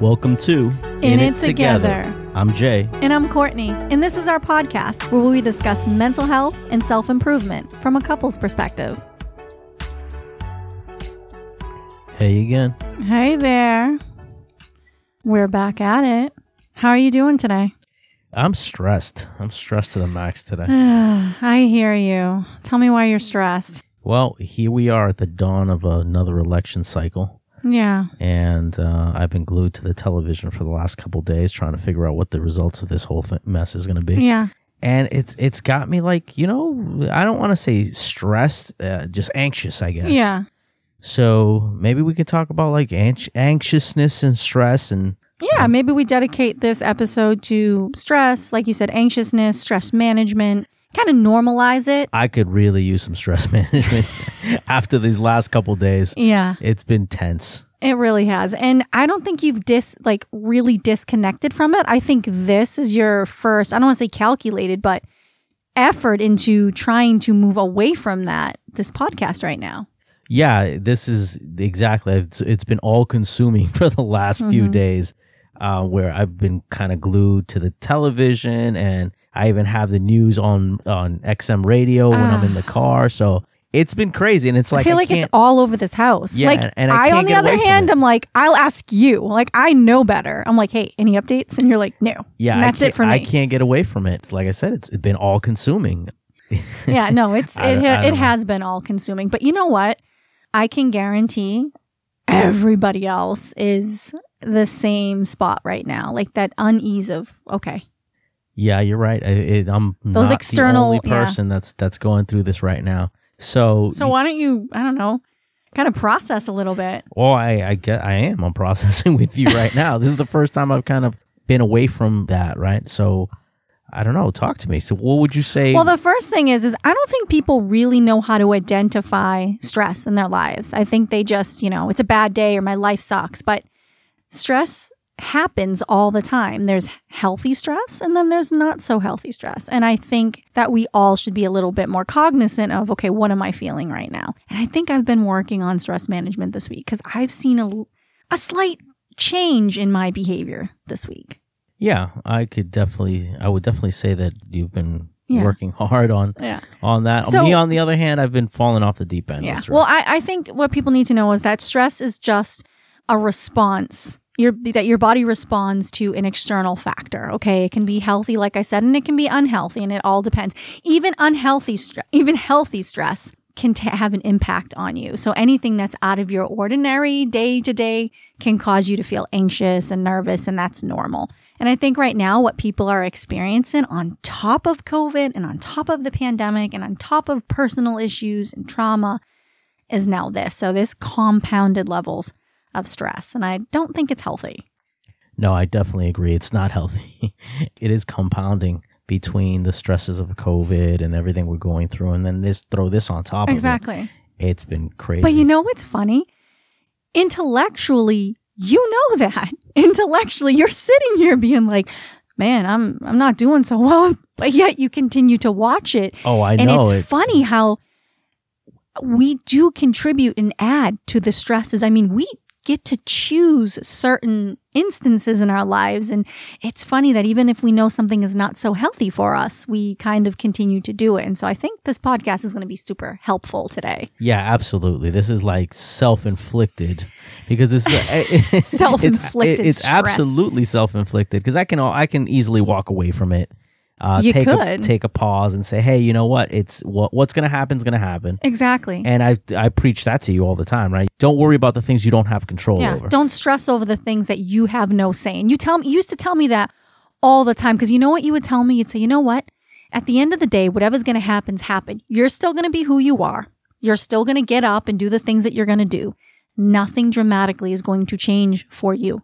Welcome to In It Together. I'm Jay. And I'm Courtney, and this is our podcast where we discuss mental health and self improvement from a couple's perspective. Hey again. Hey there. We're back at it. How are you doing today? I'm stressed. I'm stressed to the max today. I hear you. Tell me why you're stressed. Well, here we are at the dawn of another election cycle, Yeah. and uh, I've been glued to the television for the last couple days trying to figure out what the results of this whole th- mess is going to be. Yeah. And it's it's got me like you know I don't want to say stressed, uh, just anxious, I guess. Yeah. So maybe we could talk about like anx- anxiousness and stress and Yeah. Maybe we dedicate this episode to stress, like you said, anxiousness, stress management, kind of normalize it. I could really use some stress management after these last couple days. Yeah. It's been tense. It really has. And I don't think you've dis like really disconnected from it. I think this is your first, I don't want to say calculated, but effort into trying to move away from that this podcast right now. Yeah, this is exactly. It's, it's been all consuming for the last few Mhm. days, uh, where I've been kind of glued to the television, and I even have the news on on XM radio when I'm in the ah. car. So it's been crazy, and it's like I feel like it's all over this house. Yeah, like and- and I I, on the other hand. I'm like, I'll ask you. Like I know better. I'm like, hey, any updates? And you're like, no. yeah, And that's it for me. I can't get away from it. Like I said, it's been all consuming. yeah, no, it's it ha- it know. has been all consuming. But you know what? I can guarantee everybody else is the same spot right now. Like that unease of okay. Yeah, you're right. I, it, I'm Those not external- the only yeah. person that's that's going through this right now. So, So why don't you I don't know, kind of process a little bit. well, I I get I am. I'm processing with you right now. this is the first time I've kind of been away from that. Right. So, I don't know. Talk to me. So, what would you say? Well, the first thing is is I don't think people really know how to identify stress in their lives. I think they just, you know, it's a bad day or my life sucks, but stress happens all the time. There's healthy stress and then there's not so healthy stress. And I think that we all should be a little bit more cognizant of, okay, what am I feeling right now? And I think I've been working on stress management this week because I've seen a, a slight change in my behavior this week. yeah, I could definitely. I would definitely say that you've been Yeah. working hard on Yeah. on that. So- me, on the other hand, I've been falling off the deep end. Yeah. Well. I, I think what people need to know is that stress is just a response. Your, that your body responds to an external factor. Okay, it can be healthy, like I said, and it can be unhealthy, and it all depends. Even unhealthy, stre- even healthy stress can t- have an impact on you. So anything that's out of your ordinary day to day can cause you to feel anxious and nervous, and that's normal. And I think right now, what people are experiencing on top of COVID and on top of the pandemic and on top of personal issues and trauma is now this. So this compounded levels of stress. And I don't think it's healthy. No, I definitely agree. It's not healthy. it is compounding between the stresses of COVID and everything we're going through, and then this throw this on top of Exactly. it. It's been crazy. But you know what's funny? Intellectually, you know that. Intellectually, you're sitting here being like, man, I'm I'm not doing so well. But yet you continue to watch it. oh, I and know. it's, funny how we do contribute and add to the stresses. I mean, we get to choose certain instances in our lives. And it's funny that even if we know something is not so healthy for us, we kind of continue to do it. And so I think this podcast is going to be super helpful today. Yeah, absolutely. This is like self-inflicted because uh, it's it's- Self-inflicted It's, it's absolutely self-inflicted because I can I can easily walk away from it. Uh, You take A, take a pause and say, hey, you know what? It's what what's gonna happen is gonna happen. Exactly. And I I preach that to you all the time, right? Don't worry about the things you don't have control yeah. over. Don't stress over the things that you have no say in. You tell me, you used to tell me that all the time because you know what you would tell me? You'd say, you know what? At the end of the day, whatever's going to happen's happen. You're still going to be who you are. You're still going to get up and do the things that you're going to do. Nothing dramatically is going to change for you.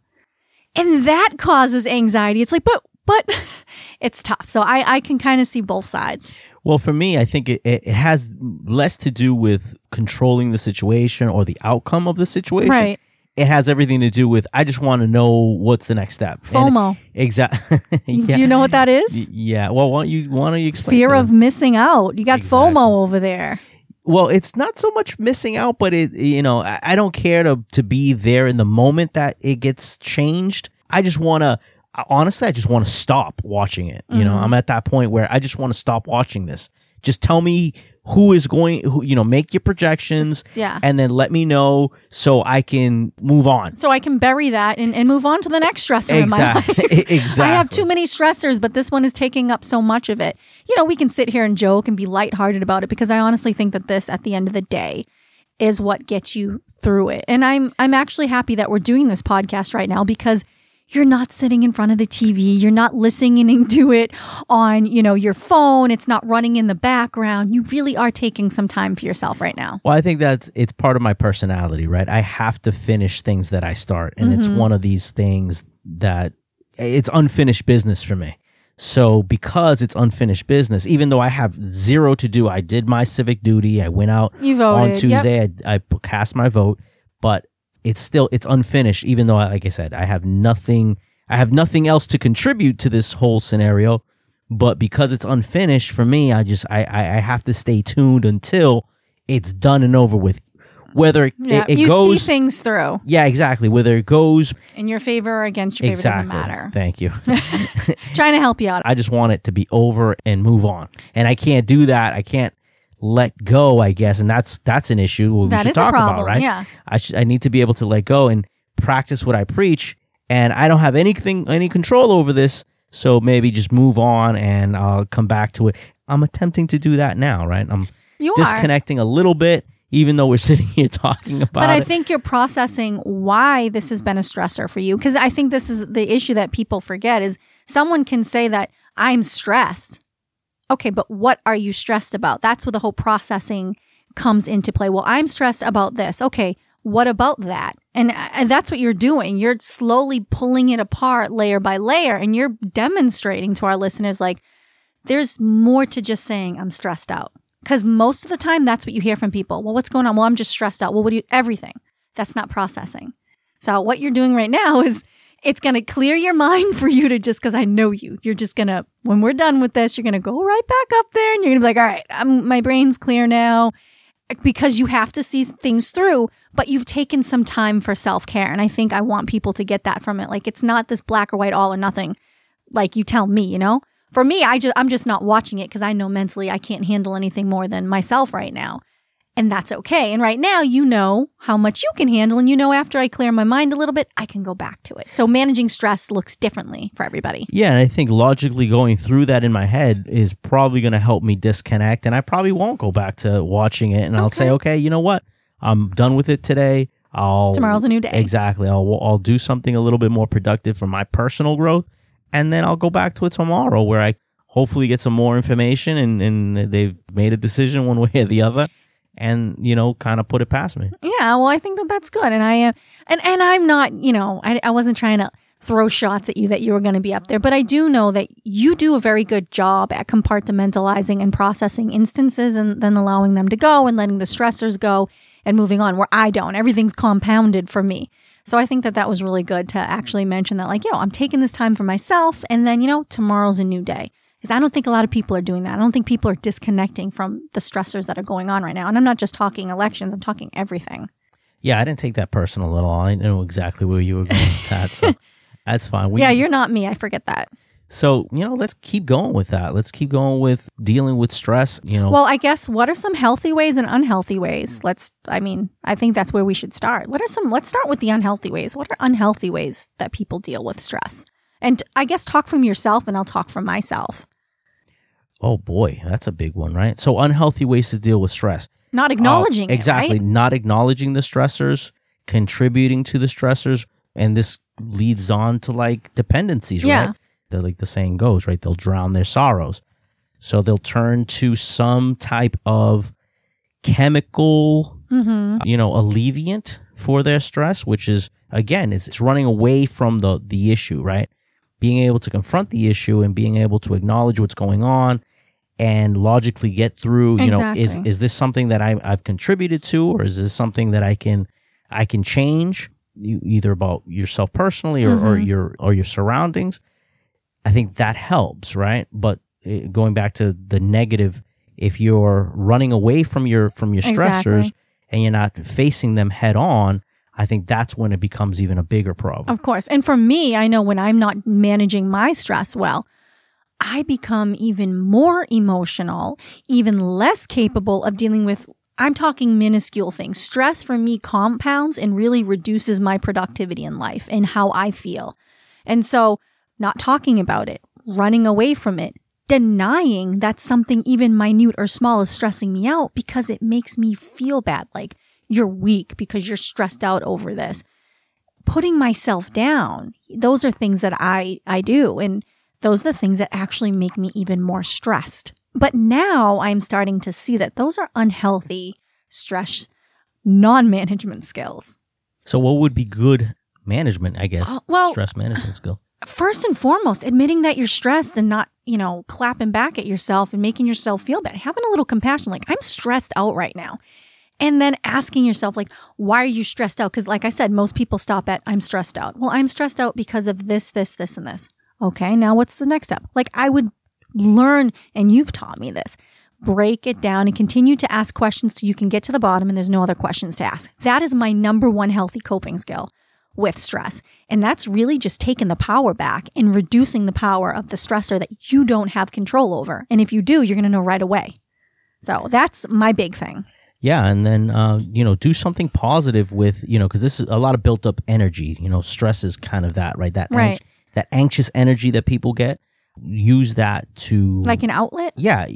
And that causes anxiety. It's like, but, but it's tough. So I, I can kind of see both sides. Well, for me, I think it, it has less to do with controlling the situation or the outcome of the situation. Right. It has everything to do with I just want to know what's the next step. FOMO. Exactly. Do you know what that is? Yeah. Well, why don't you why don't you explain? Fear of missing out. You got Exactly. FOMO over there. well, it's not so much missing out, but it, you know, I, I don't care to, to be there in the moment that it gets changed. I just want to, honestly, I just want to stop watching it. You know, Mhm. I'm at that point where I just want to stop watching this. Just tell me who is going, who, you know, make your projections Just- yeah. and then let me know so I can move on. So I can bury that and, and move on to the next stressor in my Exactly. life. exactly. I have too many stressors, but this one is taking up so much of it. You know, we can sit here and joke and be lighthearted about it because I honestly think that this, at the end of the day, is what gets you through it. And I'm I'm actually happy that we're doing this podcast right now because you're not sitting in front of the TV, you're not listening to it on, you know, your phone, it's not running in the background. You really are taking some time for yourself right now. Well, I think that's it's part of my personality, right? I have to finish things that I start, and it's Mhm. one of these things that it's unfinished business for me. So because it's unfinished business, even though I have zero to do, I did my civic duty. I went out on Yep. Tuesday. I, I cast my vote, but it's still it's unfinished. Even though, like I said, I have nothing. I have nothing else to contribute to this whole scenario. But because it's unfinished for me, I just I I, I have to stay tuned until it's done and over with. Whether it, Yeah, it you goes, see things through yeah, exactly. Whether it goes in your favor or against your favor doesn't matter. Thank you. Trying to help you out. I just want it to be over and move on, and I can't do that. I can't let go. I guess, and that's that's an issue we That should talk about, right? Yeah. I should I need to be able to let go and practice what I preach, and I don't have anything any control over this. So maybe just move on, and I'll come back to it. I'm attempting to do that now, right? I'm You are. disconnecting a little bit, even though we're sitting here talking about But I it. think you're processing why this has been a stressor for you. Because I think this is the issue that people forget is someone can say that I'm stressed. Okay, but what are you stressed about? That's where the whole processing comes into play. Well, I'm stressed about this. Okay, what about that? And, uh, and that's what you're doing. You're slowly pulling it apart layer by layer, and you're demonstrating to our listeners like there's more to just saying I'm stressed out. Because most of the time, that's what you hear from people. Well, what's going on? Well, I'm just stressed out. Well, what do you, everything. That's not processing. So, what you're doing right now is it's going to clear your mind for you to just, because I know you, you're just going to, when we're done with this, you're going to go right back up there and you're going to be like, all right, I'm, my brain's clear now because you have to see things through, but you've taken some time for self care. And I think I want people to get that from it. Like, it's not this black or white, all or nothing, like you tell me, you know? For me, I just, I'm just not watching it because I know mentally I can't handle anything more than myself right now. And that's okay. And right now, you know how much you can handle. And you know, after I clear my mind a little bit, I can go back to it. So managing stress looks differently for everybody. Yeah, and I think logically going through that in my head is probably going to help me disconnect, and I probably won't go back to watching it, and I'll say, Okay. okay, you know what, I'm done with it today. I'll Tomorrow's a new day. Exactly. I'll I'll do something a little bit more productive for my personal growth, and then I'll go back to it tomorrow, where I hopefully get some more information, and and they've made a decision one way or the other, and you know, kind of put it past me. Yeah, well, I think that that's good, and I am, and and I'm not, you know, I I wasn't trying to throw shots at you that you were going to be up there, but I do know that you do a very good job at compartmentalizing and processing instances, and then allowing them to go and letting the stressors go and moving on. Where I don't, everything's compounded for me. So I think that that was really good to actually mention that, like, yo, I'm taking this time for myself, and then you know, tomorrow's a new day. Because I don't think a lot of people are doing that. I don't think people are disconnecting from the stressors that are going on right now. And I'm not just talking elections, I'm talking everything. Yeah, I didn't take that personal at all. I know exactly where you were going with that, so that's fine. We, yeah, you're not me. I forget that. So, you know, let's keep going with that. Let's keep going with dealing with stress. You know, Well, I guess what are some healthy ways and unhealthy ways? Let's, I mean, I think that's where we should start. What are some, let's start with the unhealthy ways. What are unhealthy ways that people deal with stress? And I guess talk from yourself and I'll talk from myself. Oh boy, that's a big one, right? So, unhealthy ways to deal with stress. Not acknowledging Uh, exactly. it. Right? Not acknowledging the stressors, contributing to the stressors. And this leads on to like dependencies, Yeah. right? They're like the saying goes, right? They'll drown their sorrows. So they'll turn to some type of chemical Mm-hmm. you know alleviant for their stress which is again it's, it's running away from the the issue right being able to confront the issue and being able to acknowledge what's going on and logically get through you know is is this something that I, i've contributed to or is this something that i can i can change you, either about yourself personally or, or Mhm. your or your surroundings i think that helps right but eh, going back to the negative if you're running away from your from your stressors Exactly. and you're not facing them head on, I think that's when it becomes even a bigger problem. Of course. And for me, I know when I'm not managing my stress well, I become even more emotional, even less capable of dealing with. I'm talking minuscule things. Stress for me compounds and really reduces my productivity in life and how I feel. And so, not talking about it, running away from it, denying that something even minute or small is stressing me out because it makes me feel bad. Like you're weak because you're stressed out over this putting myself down those are things that i i do and those are the things that actually make me even more stressed. But now i'm starting to see that those are unhealthy stress non-management skills. So what would be good management, I guess? Uh, well- stress management skill. first and foremost admitting that you're stressed and not you know clapping back at yourself and making yourself feel bad having a little compassion like i'm stressed out right now. And then asking yourself like why are you stressed out? Because like i said most people stop at i'm stressed out. Well i'm stressed out because of this this this and this okay now what's the next step like i would learn and you've taught me this break it down and continue to ask questions so you can get to the bottom and there's no other questions to ask that is my number one healthy coping skill with stress. And that's really just taking the power back and reducing the power of the stressor that you don't have control over. And if you do, you're going to know right away. So that's my big thing. Yeah, and then uh, you know, do something positive with you know, because this is a lot of built up energy. You know, stress is kind of that, right? That Right. That anxious energy that people get. Use that to Like an outlet. yeah,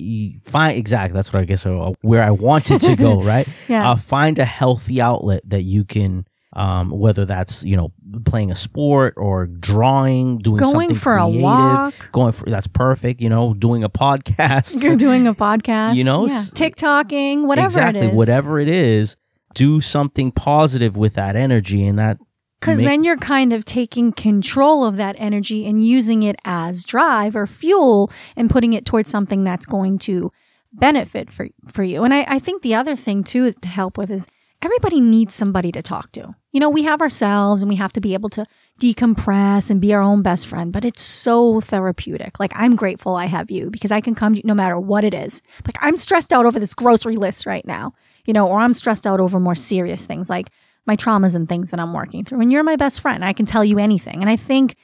find exactly. That's what I guess uh, where I wanted to go. Right. Yeah. Uh, find a healthy outlet that you can. Um, whether that's you know playing a sport or drawing, doing Going something for a walk. going for that's perfect. You know, doing a podcast. You're doing a podcast. You know, yeah. TikToking, whatever exactly it is. whatever it is do something positive with that energy and that Because then you're kind of taking control of that energy and using it as drive or fuel and putting it towards something that's going to benefit for, for you. And I, I think the other thing too to help with is everybody needs somebody to talk to. You know, we have ourselves and we have to be able to decompress and be our own best friend, but it's so therapeutic. Like I'm grateful I have you because I can come to you no matter what it is. Like I'm stressed out over this grocery list right now, you know, or I'm stressed out over more serious things like my traumas and things that I'm working through. And you're my best friend. I can tell you anything. And I think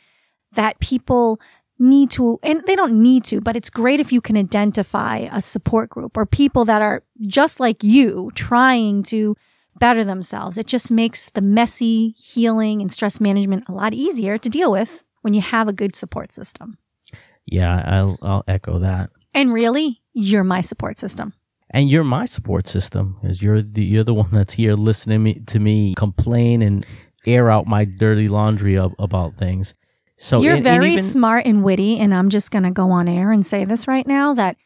that people need to, and they don't need to, but it's great if you can identify a support group or people that are just like you trying to better themselves. It just makes the messy healing and stress management a lot easier to deal with when you have a good support system. yeah I'll, I'll echo that And really, you're my support system. And you're my support system because you're the you're the one that's here listening me, to me complain and air out my dirty laundry of, about things so You're and- and very even- smart and witty, and I'm just going to go on air and say this right now that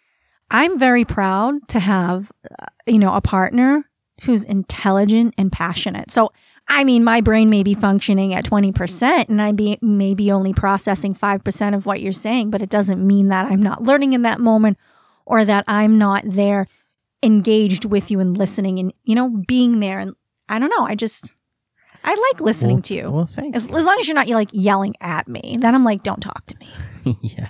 I'm very proud to have, uh, you know, a partner who's intelligent and passionate. So, I mean, my brain may be functioning at 20% and I may be maybe only processing 5% of what you're saying, but it doesn't mean that I'm not learning in that moment or that I'm not there engaged with you and listening and, you know, being there. And I don't know. I just, I like listening well, to you. well thank As, as long as you're not like yelling at me, then I'm like, don't talk to me. yeah.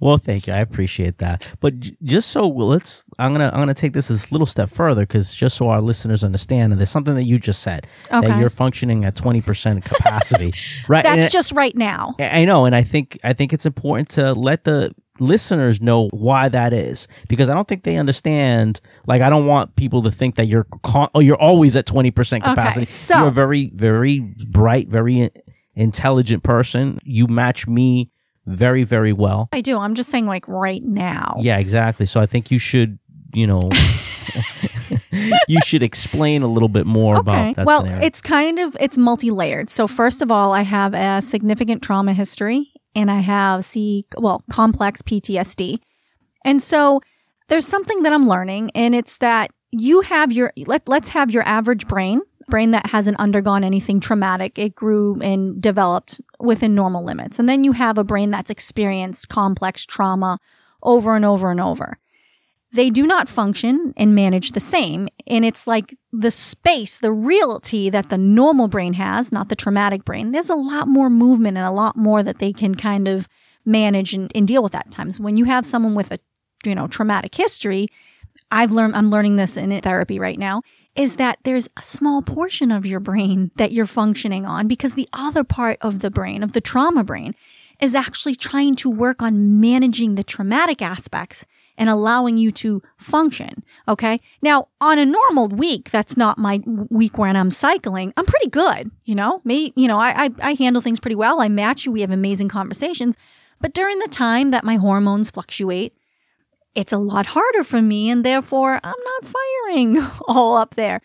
Well, thank you. I appreciate that. But j- just so let's, I'm gonna, I'm gonna take this a little step further because just so our listeners understand, and there's something that you just said that you're functioning at 20 percent capacity, right? That's And just right now. I know, and I think, I think it's important to let the listeners know why that is because I don't think they understand. Like, I don't want people to think that you're, con- oh, you're always at 20 percent capacity. Okay, so- you're a very, very bright, very intelligent person. You match me very, very well. I do. I'm just saying, like right now. Yeah, exactly. So I think you should, you know, you should explain a little bit more Okay. about that Well, scenario. it's kind of it's multi-layered. So first of all, I have a significant trauma history and I have C well, complex PTSD. And so there's something that I'm learning and it's that you have your let, let's have your average brain, brain that hasn't undergone anything traumatic. It grew and developed within normal limits. And then you have a brain that's experienced complex trauma over and over and over they do not function and manage the same. And it's like the space, the reality that the normal brain has, not the traumatic brain. There's a lot more movement and a lot more that they can kind of manage and, and deal with at times. When you have someone with a, you know, traumatic history, I've learned, I'm learning this in therapy right now, is that there's a small portion of your brain that you're functioning on because the other part of the brain, of the trauma brain, is actually trying to work on managing the traumatic aspects and allowing you to function. Okay. Now, on a normal week, that's not my week when I'm cycling. I'm pretty good. You know, me, you know, I, I, I handle things pretty well. I match you. We have amazing conversations. But during the time that my hormones fluctuate, it's a lot harder for me. And therefore I'm not firing all up there.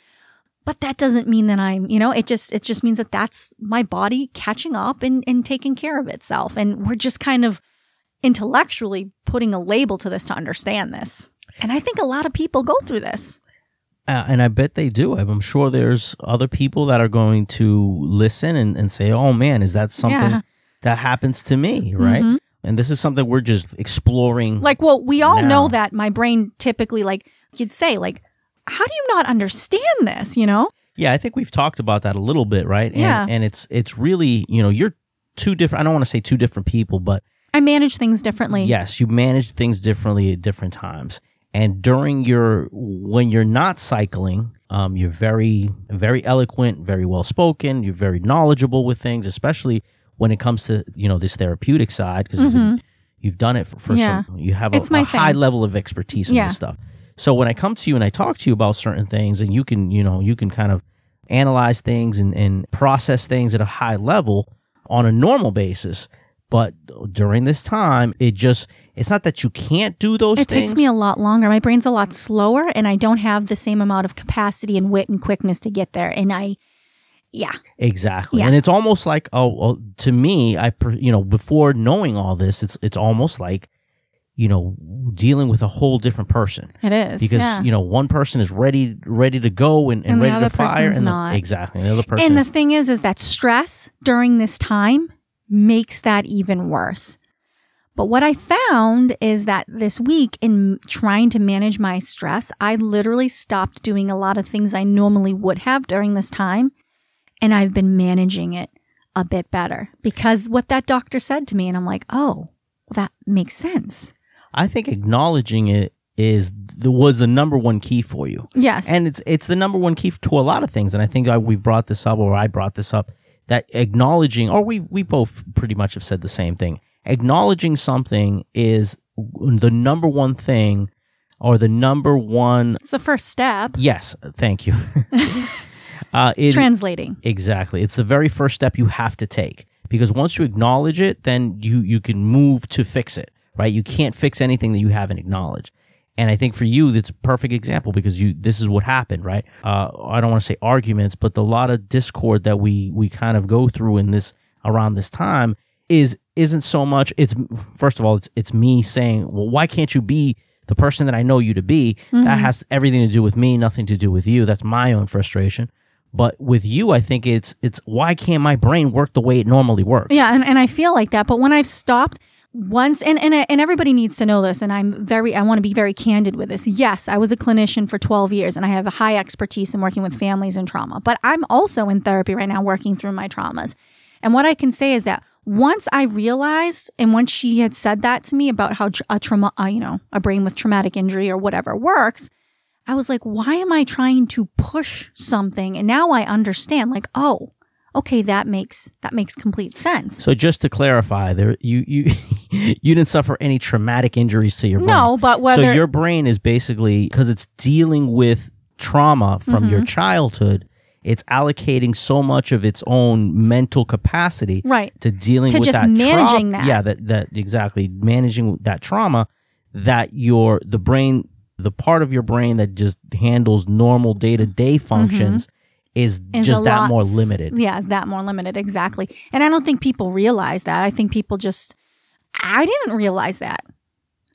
But that doesn't mean that I'm, you know, it just, it just means that that's my body catching up and, and taking care of itself. And we're just kind of intellectually putting a label to this to understand this. And I think a lot of people go through this. Uh, and I bet they do. I'm sure there's other people that are going to listen and, and say, oh man, is that something Yeah. that happens to me? Right. Mhm. And this is something we're just exploring. Like, well, we all Now. know that my brain typically, like, you'd say, like, how do you not understand this? You know? yeah, I think we've talked about that a little bit, right? And, Yeah. And it's, it's really, you know, you're two different, I don't want to say two different people, but I manage things differently. Yes, you manage things differently at different times. And during your when you're not cycling, um, you're very very eloquent, very well spoken. You're very knowledgeable with things, especially when it comes to you know this therapeutic side because you've done it for, for Mm-hmm. Yeah. some. You have a, a high level of expertise in Yeah. this stuff. So when I come to you and I talk to you about certain things, and you can you know you can kind of analyze things and, and process things at a high level on a normal basis. But during this time, it just, it's not that you can't do those things. It things. takes me a lot longer. My brain's a lot slower and I don't have the same amount of capacity and wit and quickness to get there. And I, yeah. exactly. Yeah. And it's almost like, oh, well, to me, I, you know, before knowing all this, it's, it's almost like, you know, dealing with a whole different person It is. because, yeah. you know, one person is ready, ready to go and, and, And ready to fire. and the- not. exactly. And the other person and the is, thing is, is that stress during this time makes that even worse. But what I found is that this week in trying to manage my stress, I literally stopped doing a lot of things I normally would have during this time. And I've been managing it a bit better because what that doctor said to me, and I'm like, oh, well, that makes sense. I think acknowledging it is, was the number one key for you. Yes. and it's it's the number one key to a lot of things and i think I, we brought this up or i brought this up that acknowledging or we we both pretty much have said the same thing. Acknowledging something is the number one thing or the number one it's the first step. yes thank you. Uh it, Translating. exactly. It's the very first step you have to take because once you acknowledge it then you you can move to fix it right? You can't fix anything that you haven't acknowledged and I think for you, that's a perfect example because you this is what happened, right? Uh, I don't want to say arguments, but the lot of discord that we we kind of go through in this around this time is isn't so much. It's first of all, it's it's me saying, well, why can't you be the person that I know you to be? That has everything to do with me, nothing to do with you. That's my own frustration. But with you, I think it's it's why can't my brain work the way it normally works? Yeah, and, and I feel like that. But when I've stopped once, and, and, and everybody needs to know this, and I'm very, I want to be very candid with this. Yes, I was a clinician for 12 years and I have a high expertise in working with families and trauma, but I'm also in therapy right now working through my traumas. And what I can say is that once I realized, and once she had said that to me about how a trauma, uh, you know, a brain with traumatic injury or whatever works, I was like, why am I trying to push something? And now I understand, like, oh, okay, that makes that makes complete sense. So just to clarify, there you you you didn't suffer any traumatic injuries to your brain. No, but whether so your brain is basically because it's dealing with trauma from Mm-hmm. your childhood. It's allocating so much of its own mental capacity right, to dealing To with just that managing that. Yeah, that that exactly managing that trauma. That your the brain, the part of your brain that just handles normal day to day functions, Mm-hmm. Is just that lot- more limited. Yeah, is that more limited exactly? And I don't think people realize that. I think people just I didn't realize that.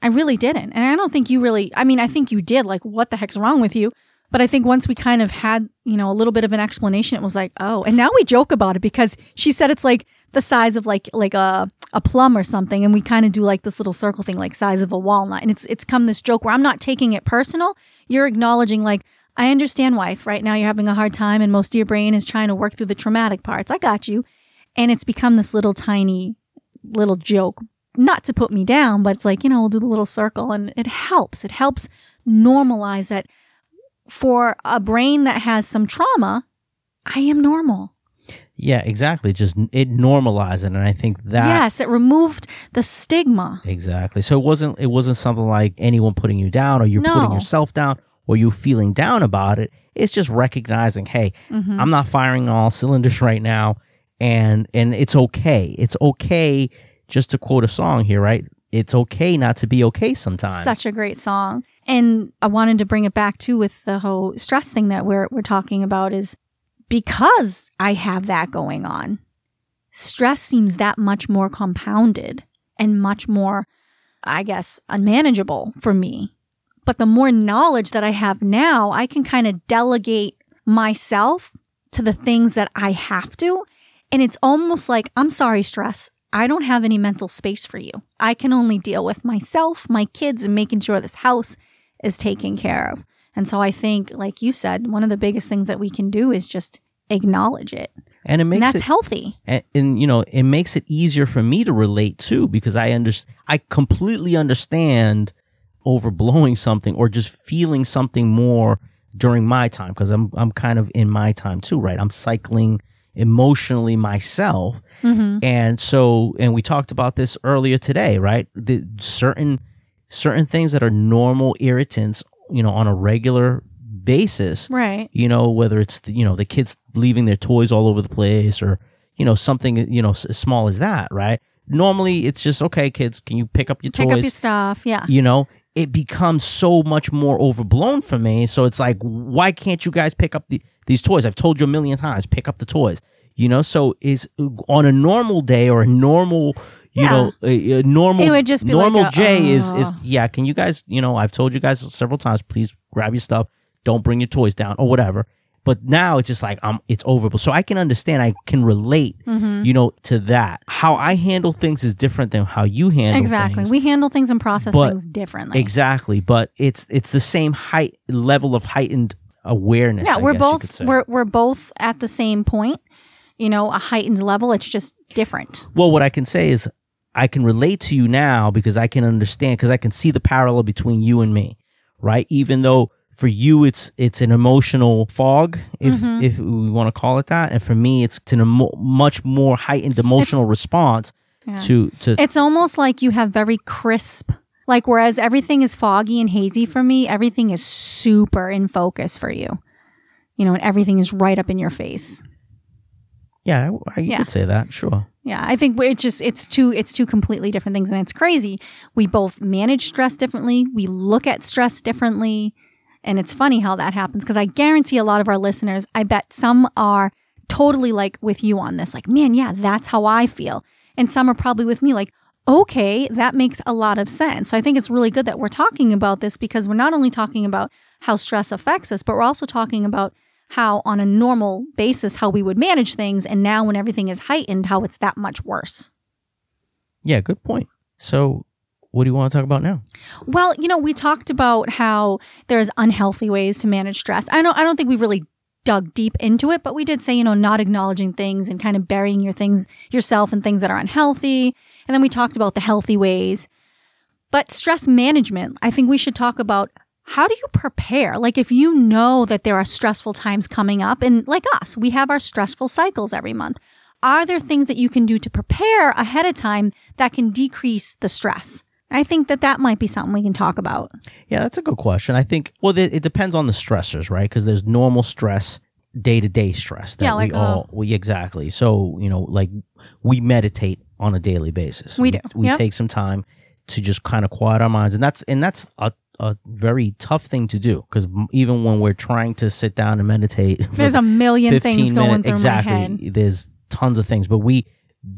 I really didn't. And I don't think you really I mean, I think you did like what the heck's wrong with you? But I think once we kind of had, you know, a little bit of an explanation, it was like, oh, and now we joke about it because she said it's like the size of like like a a plum or something, and we kind of do like this little circle thing, like size of a walnut, and it's it's come this joke where I'm not taking it personal. You're acknowledging like I understand, wife. Right now you're having a hard time, and most of your brain is trying to work through the traumatic parts. I got you, and it's become this little tiny little joke not to put me down, but it's like, you know, we'll do the little circle and it helps. It helps normalize that for a brain that has some trauma, I am normal. Yeah, exactly. Just it normalized it, and I think that yes, it removed the stigma. exactly. So it wasn't it wasn't something like anyone putting you down or you No. putting yourself down or you feeling down about it. It's just recognizing, hey, Mhm. I'm not firing all cylinders right now, and and it's okay. It's okay. Just to quote a song here, right? It's okay not to be okay sometimes. Such a great song. And I wanted to bring it back too with the whole stress thing that we're we're talking about is because I have that going on. Stress seems that much more compounded and much more I guess unmanageable for me. But the more knowledge that I have now, I can kind of delegate myself to the things that I have to. And it's almost like, I'm sorry, stress. I don't have any mental space for you. I can only deal with myself, my kids, and making sure this house is taken care of. And so I think, like you said, one of the biggest things that we can do is just acknowledge it. and it And makes that's it healthy. and, and you know it makes it easier for me to relate too because i under, i completely understand overblowing something or just feeling something more during my time because i'm i'm kind of in my time too right i'm cycling emotionally myself hmm and so and we talked about this earlier today right the certain certain things that are normal irritants you know on a regular basis Right. you know whether it's the, you know the kids leaving their toys all over the place or you know something you know as small as that right normally it's just okay kids can you pick up your Pick toys up your stuff. Yeah. you know it becomes so much more overblown for me. So it's like why can't you guys pick up the, these toys? I've told you a million times pick up the toys you know? So is on a normal day or a normal you Yeah. know a, a normal It would just be normal like a, is is oh. yeah can you guys you know i've told you guys several times please grab your stuff. Don't bring your toys down or whatever but now it's just like um it's over so i can understand i can relate hmm you know to that how i handle things is different than how you handle things. Exactly. things We handle things and process But- things differently. exactly but it's it's the same height level of heightened awareness yeah, I we're guess you could both we're we're both at the same point. You know, a heightened level. It's just different. well what i can say is i can relate to you now because i can understand because i can see the parallel between you and me right even though for you it's it's an emotional fog if Mhm. if we want to call it that and for me it's an emo- much more heightened emotional response Yeah. to to It's almost like you have very crisp. Like whereas everything is foggy and hazy for me, everything is super in focus for you. You know, and everything is right up in your face. yeah I, I, Yeah. could say that sure Yeah, I think it's just it's two it's two completely different things and it's crazy. We both manage stress differently. We look at stress differently. And it's funny how that happens because I guarantee a lot of our listeners, I bet some are totally like with you on this. Like, man, yeah, that's how I feel. And some are probably with me like, okay, that makes a lot of sense. So I think it's really good that we're talking about this because we're not only talking about how stress affects us, but we're also talking about how on a normal basis how we would manage things and now when everything is heightened how it's that much worse. yeah good point so what do you want to talk about now Well, you know, we talked about how there's unhealthy ways to manage stress. I don't I don't think we really dug deep into it, but we did say, you know, not acknowledging things and kind of burying your things yourself and things that are unhealthy. And then we talked about the healthy ways. But stress management, I think we should talk about how do you prepare? Like if you know that there are stressful times coming up and like us, we have our stressful cycles every month. Are there things that you can do to prepare ahead of time that can decrease the stress? I think that that might be something we can talk about. Yeah, that's a good question. I think well, it, it depends on the stressors, right? Because there's normal stress, day to day stress that Yeah, like, we all we exactly. So you know, like we meditate on a daily basis. We do, We yep. take some time to just kind of quiet our minds, and that's and that's a a very tough thing to do because even when we're trying to sit down and meditate, There's a million 15 things going through exactly, my head. There's tons of things, but we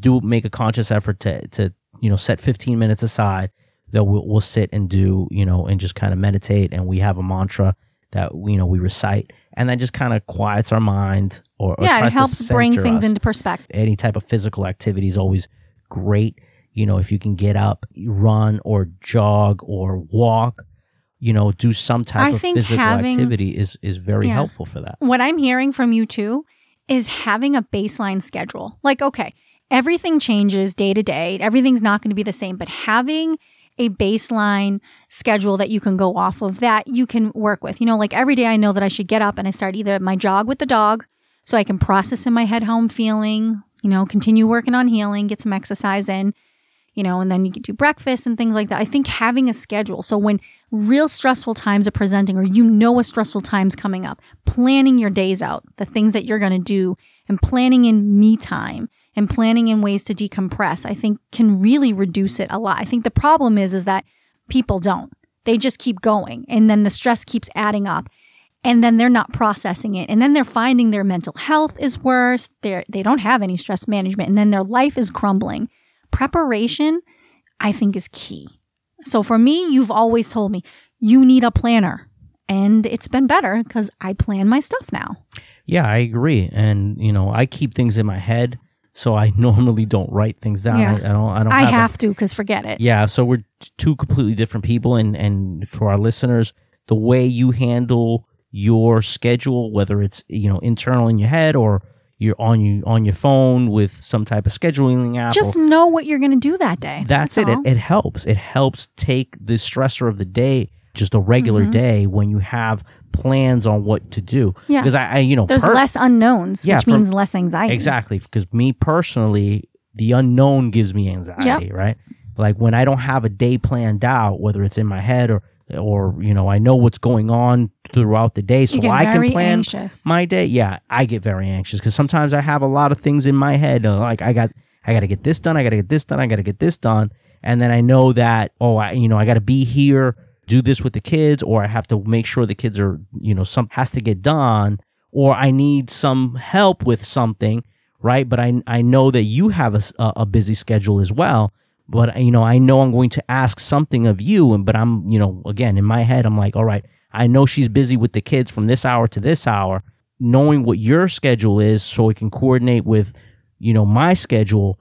do make a conscious effort to to you know set 15 minutes aside that we'll, we'll sit and do you know and just kind of meditate and we have a mantra that you know we recite and that just kind of quiets our mind or, or Yeah, it helps bring things us. into perspective. any type of physical activity is always great you know if you can get up run or jog or walk you know do some type I of physical having- activity is is very Yeah. helpful for that What I'm hearing from you too is having a baseline schedule. Like, okay, everything changes day to day. Everything's not going to be the same, but having a baseline schedule that you can go off of that you can work with. You know, like every day I know that I should get up and I start either my jog with the dog so I can process in my head how I'm feeling, you know, continue working on healing, get some exercise in, you know, and then you can do breakfast and things like that. I think having a schedule. So when real stressful times are presenting or you know a stressful time's coming up, planning your days out, the things that you're going to do and planning in me time and planning in ways to decompress, I think can really reduce it a lot. I think the problem is, is that people don't. They just keep going and then the stress keeps adding up and then they're not processing it. And then they're finding their mental health is worse. They're, they don't have any stress management and then their life is crumbling preparation, I think is key. So for me, you've always told me you need a planner. And it's been better because I plan my stuff now. Yeah, I agree. And, you know, I keep things in my head. So I normally don't write things down. Yeah. I, I don't. I don't. I have, have, a- to because forget it. Yeah. So we're two completely different people, and and for our listeners, the way you handle your schedule, whether it's you know internal in your head or you're on you on your phone with some type of scheduling app, Just or, know what you're going to do that day. that's, it. it. It helps. It helps take the stressor of the day, just a regular Mhm. day, when you have plans on what to do. Yeah. Because I, I you know, There's per- less unknowns, Yeah, which from- means less anxiety. Exactly. Because me personally, the unknown gives me anxiety, right? Like when I don't have a day planned out, whether it's in my head or, or, you know, I know what's going on throughout the day. So I can plan anxious. my day. Yeah. I get very anxious because sometimes I have a lot of things in my head. uh, Like I got, I got to get this done. I got to get this done. I got to get this done. And then I know that, oh, I, you know, I got to be here, do this with the kids, or I have to make sure the kids are, you know, some has to get done, or I need some help with something, right? But I, I know that you have a busy schedule as well. But, you know, I know I'm going to ask something of you. And, but I'm, you know, again, in my head, I'm like, all right, I know she's busy with the kids from this hour to this hour. Knowing what your schedule is so it can coordinate with, you know, my schedule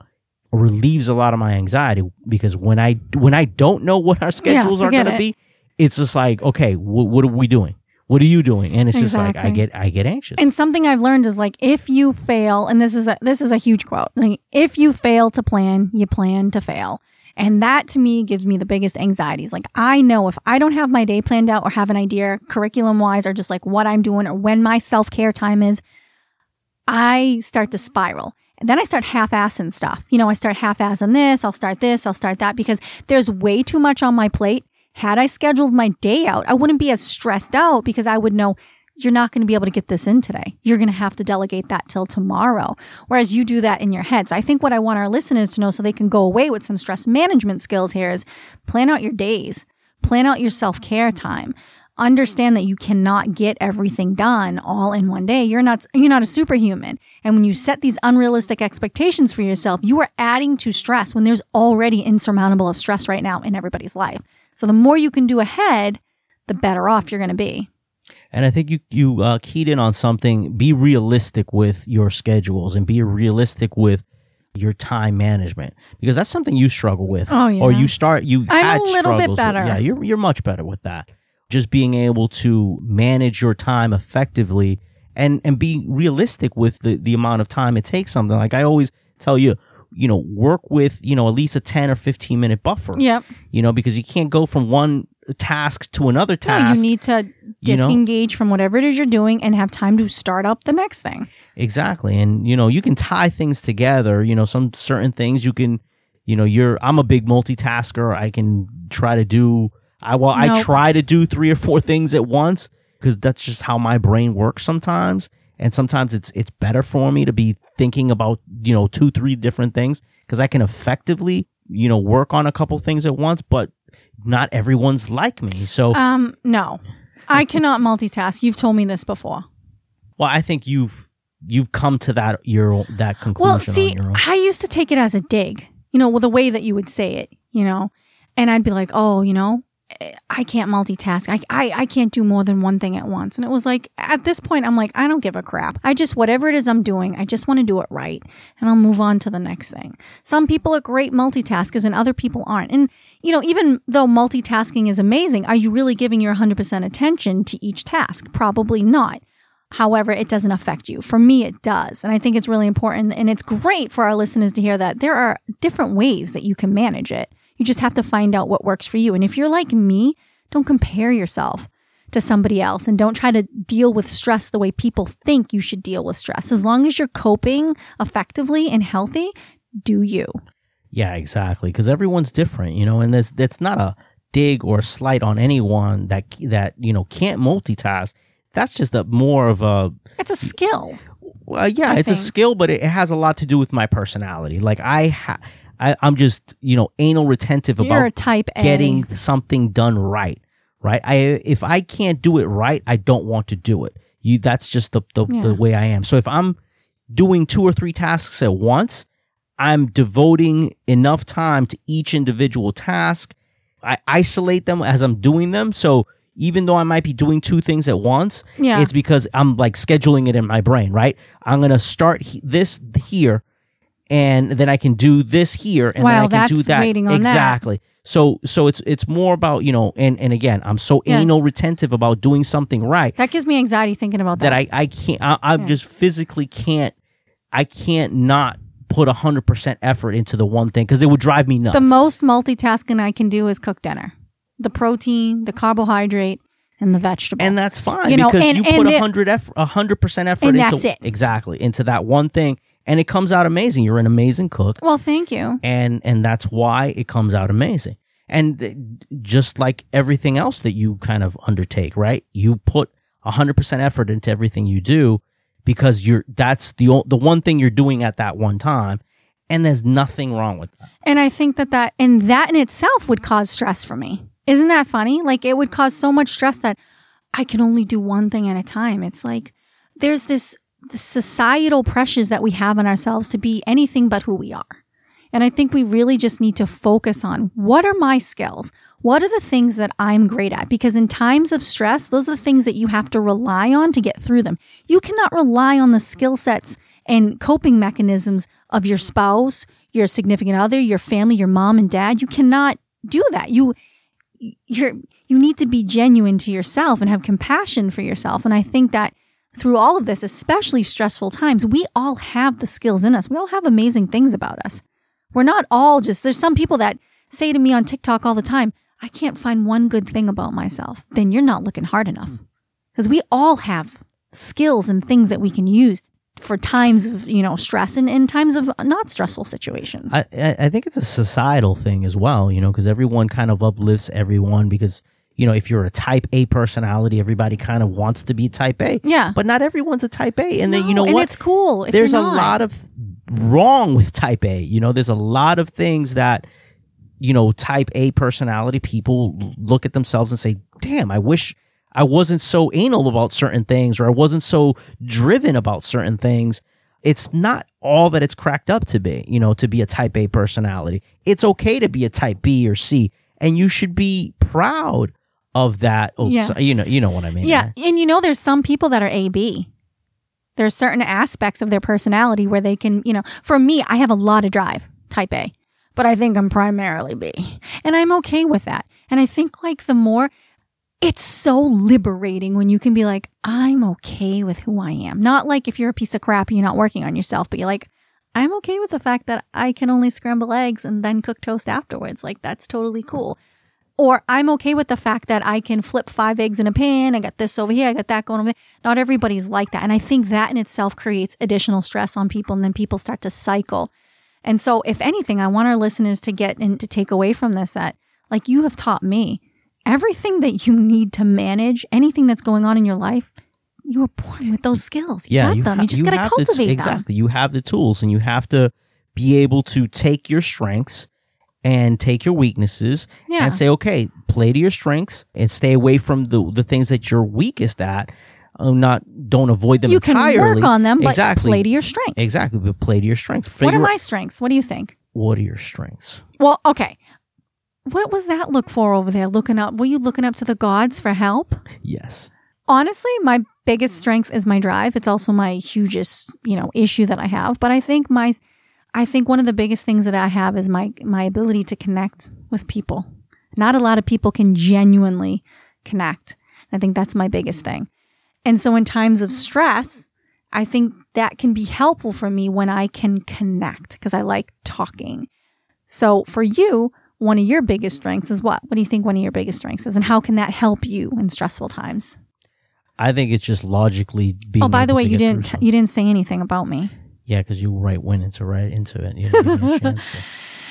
relieves a lot of my anxiety because when I when I don't know what our schedules are going to be, it's just like, okay, wh- what are we doing? What are you doing? And it's just like I get I get anxious. And something I've learned is like if you fail, and this is a this is a huge quote. Like if you fail to plan, you plan to fail. And that to me gives me the biggest anxieties. Like I know if I don't have my day planned out or have an idea curriculum wise or just like what I'm doing or when my self-care time is, I start to spiral. And then I start half assing stuff. You know, I start half assing this, I'll start this, I'll start that because there's way too much on my plate. Had I scheduled my day out, I wouldn't be as stressed out because I would know you're not going to be able to get this in today. You're going to have to delegate that till tomorrow. Whereas you do that in your head. So I think what I want our listeners to know so they can go away with some stress management skills here is plan out your days, plan out your self care time. Understand that you cannot get everything done all in one day. You're not, you're not a superhuman. And when you set these unrealistic expectations for yourself, you are adding to stress when there's already insurmountable of stress right now in everybody's life. So the more you can do ahead, the better off you're going to be. And I think you you uh, keyed in on something. Be realistic with your schedules and be realistic with your time management because that's something you struggle with. Oh, yeah. Or you start you I'm a little bit struggles with- better. yeah, you're you're much better with that. Just being able to manage your time effectively and and be realistic with the the amount of time it takes something. Like I always tell you, you know, work with, you know, at least a 10 or 15 minute buffer. Yep. You know, because you can't go from one task to another task. No, you need to you know? disengage from whatever it is you're doing and have time to start up the next thing. Exactly. And you know, you can tie things together, you know, some certain things you can, you know, you're I'm a big multitasker. I can try to do I well I try to do three or four things at once because that's just how my brain works sometimes. And sometimes it's it's better for me to be thinking about, you know, two three different things because I can effectively, you know, work on a couple things at once, but not everyone's like me. So, Um, no, I cannot multitask. You've told me this before. well, I think you've you've come to that your that conclusion Well, see, on your own. I used to take it as a dig, you know, well, the way that you would say it, you know, and I'd be like, oh, you know, I can't multitask. I, I, I can't do more than one thing at once. And it was like, at this point, I'm like, I don't give a crap. I just, whatever it is I'm doing, I just want to do it right. And I'll move on to the next thing. Some people are great multitaskers and other people aren't. And, you know, even though multitasking is amazing, are you really giving your 100% attention to each task? Probably not. However, it doesn't affect you. For me, it does. And I think it's really important. And it's great for our listeners to hear that there are different ways that you can manage it. You just have to find out what works for you. And if you're like me, don't compare yourself to somebody else and don't try to deal with stress the way people think you should deal with stress. As long as you're coping effectively and healthy, do you. Yeah, exactly. Because everyone's different, you know, and there's that's not a dig or slight on anyone that that you know can't multitask. That's just a more of a It's a skill. well, yeah, I it's a skill, but it has a lot to do with my personality. Like I, ha- I I'm just you know anal retentive You're about type A. getting something done right. Right. I if I can't do it right, I don't want to do it. You that's just the the, Yeah. the way I am. So if I'm doing two or three tasks at once, I'm devoting enough time to each individual task. I isolate them as I'm doing them. So even though I might be doing two things at once, Yeah. it's because I'm like scheduling it in my brain, right? I'm going to start he- this here and then I can do this here and Wow, then I can do that. on that. exactly. So so it's it's more about, you know, and and again, I'm so Yeah. anal retentive about doing something right that gives me anxiety thinking about that. that I I can't I, I Yeah. just physically can't I can't not put a 100% effort into the one thing cuz it would drive me nuts. the most multitasking I can do is cook dinner. The protein, the carbohydrate, and the vegetable. and that's fine You know, because and- you and put a hundred eff- a hundred percent effort And into that's it. exactly into that one thing, and it comes out amazing. You're an amazing cook, well, thank you. and and that's why it comes out amazing. And th- just like everything else that you kind of undertake, right? You put a hundred percent effort into everything you do because you're that's the o- the one thing you're doing at that one time, and there's nothing wrong with that. And I think that that and that in itself would cause stress for me. Isn't that funny? Like it would cause so much stress that I can only do one thing at a time. It's like there's this, this societal pressures that we have on ourselves to be anything but who we are. And I think we really just need to focus on what are my skills? What are the things that I'm great at? Because in times of stress, those are the things that you have to rely on to get through them. You cannot rely on the skill sets and coping mechanisms of your spouse, your significant other, your family, your mom and dad. You cannot do that. You you're you need to be genuine to yourself and have compassion for yourself. And I think that through all of this, especially stressful times, we all have the skills in us. We all have amazing things about us. We're not all just, there's some people that say to me on TikTok all the time, I can't find one good thing about myself. Then you're not looking hard enough. Hmm. Because we all have skills and things that we can use for times of, you know, stress and, and times of not stressful situations. I, I I think it's a societal thing as well, you know, because everyone kind of uplifts everyone because, you know, if you're a type A personality, everybody kind of wants to be type A. yeah. But not everyone's a type A. And then, you No, know and what? it's cool. There's a lot of wrong with type A. You know, there's a lot of things that, you know, type A personality people look at themselves and say, damn, I wish I wasn't so anal about certain things or I wasn't so driven about certain things. It's not all that it's cracked up to be, you know, to be a type A personality. It's okay to be a type B or C, and you should be proud of that. Oh, Yeah. you know, you know what I mean. Yeah, and you know, there's some people that are AB. There's certain aspects of their personality where they can, you know, for me, I have a lot of drive, type A, but I think I'm primarily B. And I'm okay with that. And I think like the more, it's so liberating when you can be like, I'm okay with who I am. Not like if you're a piece of crap and you're not working on yourself, but you're like, I'm okay with the fact that I can only scramble eggs and then cook toast afterwards. Like, that's totally cool. Or I'm okay with the fact that I can flip five eggs in a pan. I got this over here. I got that going over there. Not everybody's like that. And I think that in itself creates additional stress on people. And then people start to cycle. And so, if anything, I want our listeners to get and to take away from this that, like you have taught me, everything that you need to manage, anything that's going on in your life, you were born with those skills. You got them. ha- you just got to have the t- cultivate them. exactly. You have the tools, and you have to be able to take your strengths and take your weaknesses Yeah. and say, okay, play to your strengths and stay away from the the things that you're weakest at. Uh, not don't avoid them you can entirely. work on them, but exactly. play to your strengths. Exactly, but play to your strengths. What are my strengths? What do you think? what are your strengths? Well, okay. What was that look for over there? Looking up? Were you looking up to the gods for help? Yes. Honestly, my biggest strength is my drive. It's also my hugest, you know, issue that I have. But I think my, I think one of the biggest things that I have is my my ability to connect with people. Not a lot of people can genuinely connect. I think that's my biggest thing. And so in times of stress, I think that can be helpful for me when I can connect because I like talking. So for you, one of your biggest strengths is what? What do you think one of your biggest strengths is? And how can that help you in stressful times? I think it's just logically being. Oh, by the way, you didn't something. you didn't say anything about me. Yeah, because you right went into right into it. You didn't give me a chance to-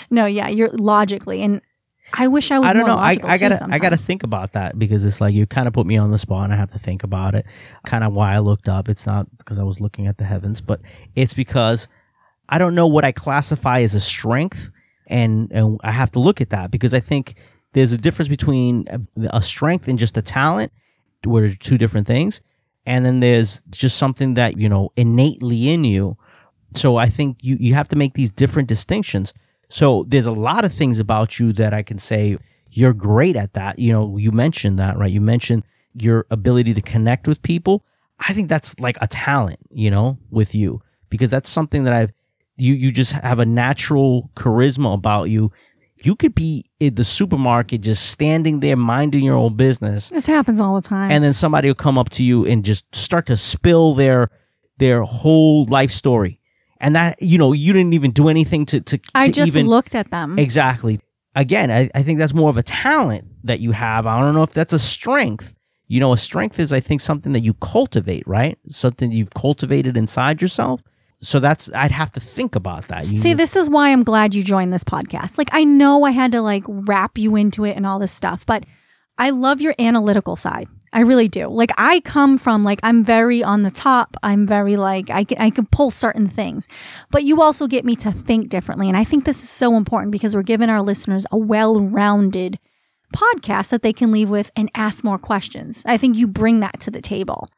No, yeah, you're logically and I wish I was I don't know. I, I gotta I gotta think about that because it's like you kind of put me on the spot and I have to think about it. Kind of why I looked up. It's not because I was looking at the heavens, but it's because I don't know what I classify as a strength, and, and I have to look at that because I think there's a difference between a, a strength and just a talent, where there's two different things, and then there's just something that you know innately in you. So I think you you have to make these different distinctions. So there's a lot of things about you that I can say you're great at that. You know, you mentioned that, right? You mentioned your ability to connect with people. I think that's like a talent, you know, with you because that's something that I've you you just have a natural charisma about you. You could be in the supermarket just standing there minding your own business This happens all the time. and then somebody will come up to you and just start to spill their their whole life story and that you know you didn't even do anything to to, I to just even looked at them. exactly again I, I think that's more of a talent that you have i don't know if that's a strength you know a strength is i think something that you cultivate right something you've cultivated inside yourself so that's i'd have to think about that you See, this is why I'm glad you joined this podcast. Like, I know I had to like wrap you into it and all this stuff, but I love your analytical side. I really do. Like, I come from like I'm very on the top. I'm very like I can I can pull certain things, but you also get me to think differently, and I think this is so important because we're giving our listeners a well-rounded podcast that they can leave with and ask more questions. I think you bring that to the table.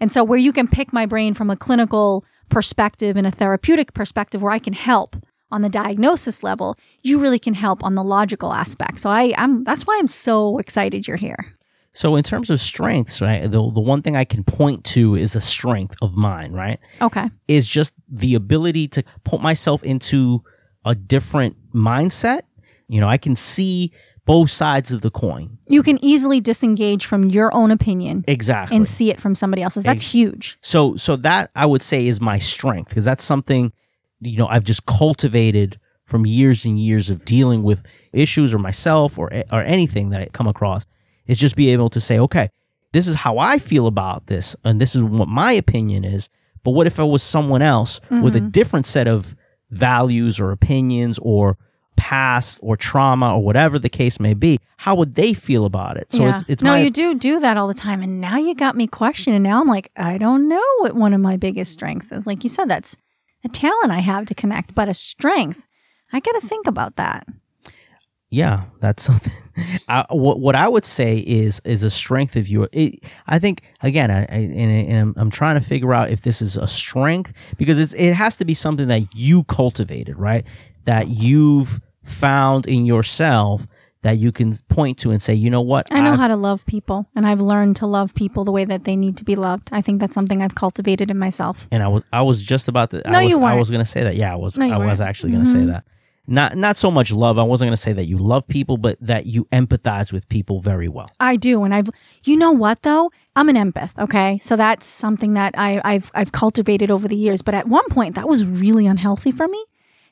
And so, where you can pick my brain from a clinical perspective and a therapeutic perspective, where I can help on the diagnosis level, you really can help on the logical aspect. So, I, I'm that's why I'm so excited you're here. So in terms of strengths right the, the one thing i can point to is a strength of mine right Okay. is just the ability to put myself into a different mindset. You know, I can see both sides of the coin. You can easily disengage from your own opinion Exactly. and see it from somebody else's. That's huge. so so that I would say is my strength because that's something you know I've just cultivated from years and years of dealing with issues or myself or or anything that I come across is just be able to say okay this is how I feel about this and this is what my opinion is but what if it was someone else with a mm-hmm. different set of values or opinions or past or trauma or whatever the case may be how would they feel about it so yeah. it's it's no, my you do do that all the time, and now you got me questioning. Now I'm like, I don't know what one of my biggest strengths is. Like you said, that's a talent I have to connect, but a strength. I got to think about that. Yeah that's something I, what, what i would say is is a strength of your it, i think again I, I and, and I'm, I'm trying to figure out if this is a strength because it's, it has to be something that you cultivated right that you've found in yourself that you can point to and say you know what I know I've- how to love people, and I've learned to love people the way that they need to be loved. I think that's something I've cultivated in myself. and I was I was just about to. No, I was, you weren't. I was going to say that. Yeah, I was. No, I was weren't. actually going to say Mhm. that. Not not so much love. I wasn't going to say that you love people, but that you empathize with people very well. I do, and I've. You know what though? I'm an empath. Okay, so that's something that I, I've I've cultivated over the years. But at one point, that was really unhealthy for me.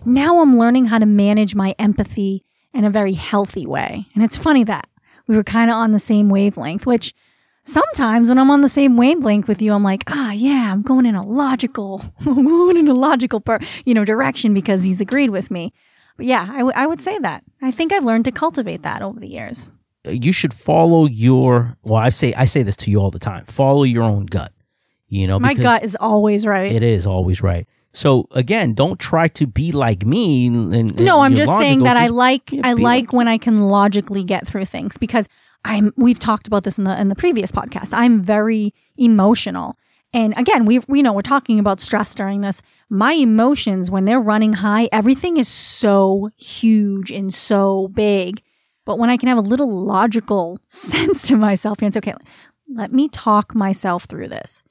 Now I'm learning how to manage my empathy in a very healthy way, and it's funny that we were kind of on the same wavelength. Which sometimes when I'm on the same wavelength with you, I'm like, ah, yeah, I'm going in a logical, going in a logical, per, you know, direction because he's agreed with me. But yeah, I, w- I would say that. I think I've learned to cultivate that over the years. You should follow your. Well, I say I say this to you all the time. Follow your own gut. You know, My gut is always right. It is always right. So again, don't try to be like me. And, and no, I'm just saying logical. that I like yeah, I like like- when I can logically get through things because I'm we've talked about this in the in the previous podcast. I'm very emotional. And again, we we know we're talking about stress during this. My emotions when they're running high, everything is so huge and so big. But when I can have a little logical sense to myself, and it's okay. Let me talk myself through this.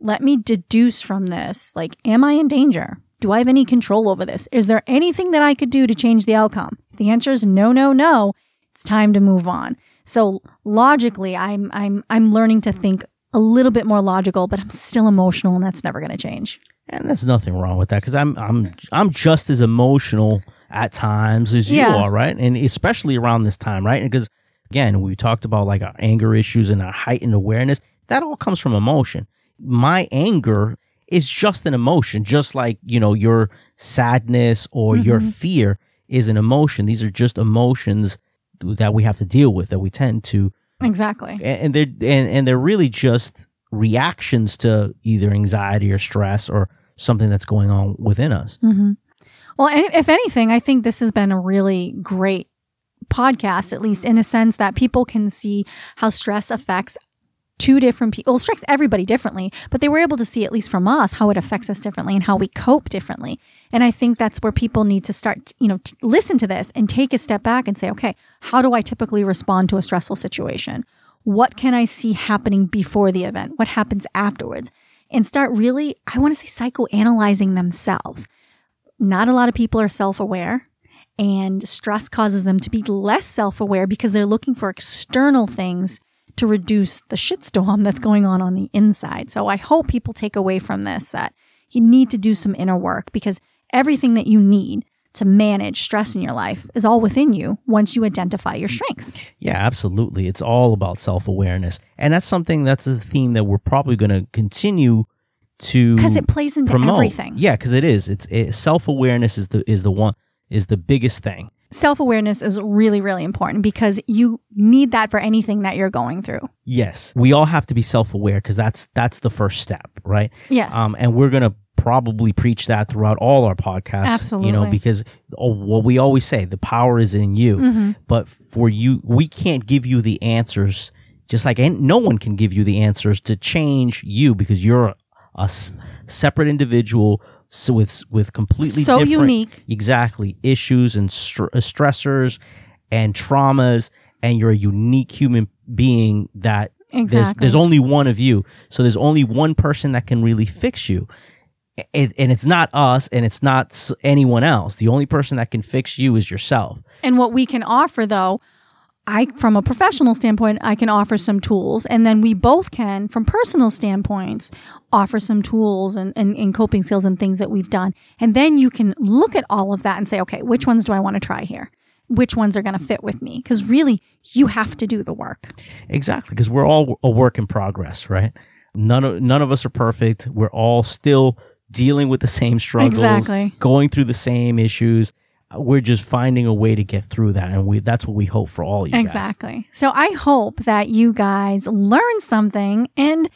Let me deduce from this. Like, am I in danger? Do I have any control over this? Is there anything that I could do to change the outcome? If the answer is no, no, no, it's time to move on. So logically, I'm I'm I'm learning to think a little bit more logical, but I'm still emotional and that's never going to change. And there's nothing wrong with that because I'm I'm I'm just as emotional at times as you Yeah. are, right? And especially around this time, right? Because again, we talked about like our anger issues and our heightened awareness. That all comes from emotion. My anger is just an emotion, just like you know your sadness or your mm-hmm. fear is an emotion. These are just emotions that we have to deal with that we tend to Exactly. and and they're and, and they're really just reactions to either anxiety or stress or something that's going on within us. hmm Well, and if anything, I think this has been a really great podcast, at least in a sense that people can see how stress affects two different people. Well, stress everybody differently, but they were able to see, at least from us, how it affects us differently and how we cope differently. And I think that's where people need to start, you know, t- listen to this and take a step back and say, okay, how do I typically respond to a stressful situation? What can I see happening before the event? What happens afterwards? And start really, I want to say, psychoanalyzing themselves not a lot of people are self aware, and stress causes them to be less self aware because they're looking for external things to reduce the shitstorm that's going on on the inside. So I hope people take away from this that you need to do some inner work because everything that you need to manage stress in your life is all within you once you identify your strengths. Yeah, absolutely. It's all about self awareness, and that's something that's a theme that we're probably going to continue to Because it plays into promote. everything. Yeah, because it is. It's it, self awareness is the is the one is the biggest thing. Self awareness is really, really important because you need that for anything that you're going through. Yes, we all have to be self aware because that's that's the first step, right? Yes. Um, and we're gonna probably preach that throughout all our podcasts. You know, Absolutely. because oh, what we always say, the power is in you. Mhm. But for you, we can't give you the answers. Just like and no one can give you the answers to change you because you're a s- separate individual so with with completely So different, unique. exactly issues and str- uh, stressors and traumas, and you're a unique human being that there's, there's only one of you. So there's only one person that can really fix you. It, and it's not us and it's not anyone else. The only person that can fix you is yourself. And what we can offer though, I from a professional standpoint, I can offer some tools and then we both can from personal standpoints offer some tools and, and, and coping skills and things that we've done. And then you can look at all of that and say, okay, which ones do I want to try here? Which ones are going to fit with me? Because really, you have to do the work. Exactly, because we're all a work in progress, right? None of none of us are perfect. We're all still dealing with the same struggles, Exactly. going through the same issues. Uh, We're just finding a way to get through that, and we that's what we hope for all you guys. Exactly. So I hope that you guys learned something and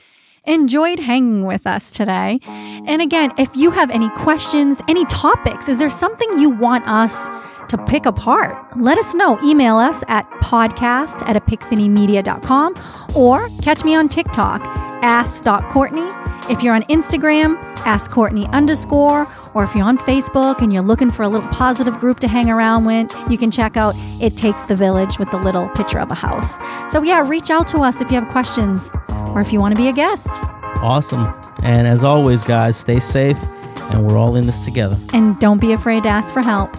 enjoyed hanging with us today. And again, if you have any questions, any topics, is there something you want us to pick apart? Let us know. Email us at podcast at epiphanymedia.com or catch me on TikTok, ask.courtney. If you're on Instagram, ask Courtney underscore, or if you're on Facebook and you're looking for a little positive group to hang around with, you can check out It Takes the Village with the little picture of a house. So yeah, reach out to us if you have questions or if you want to be a guest. Awesome. And as always, guys, stay safe, and we're all in this together. And don't be afraid to ask for help.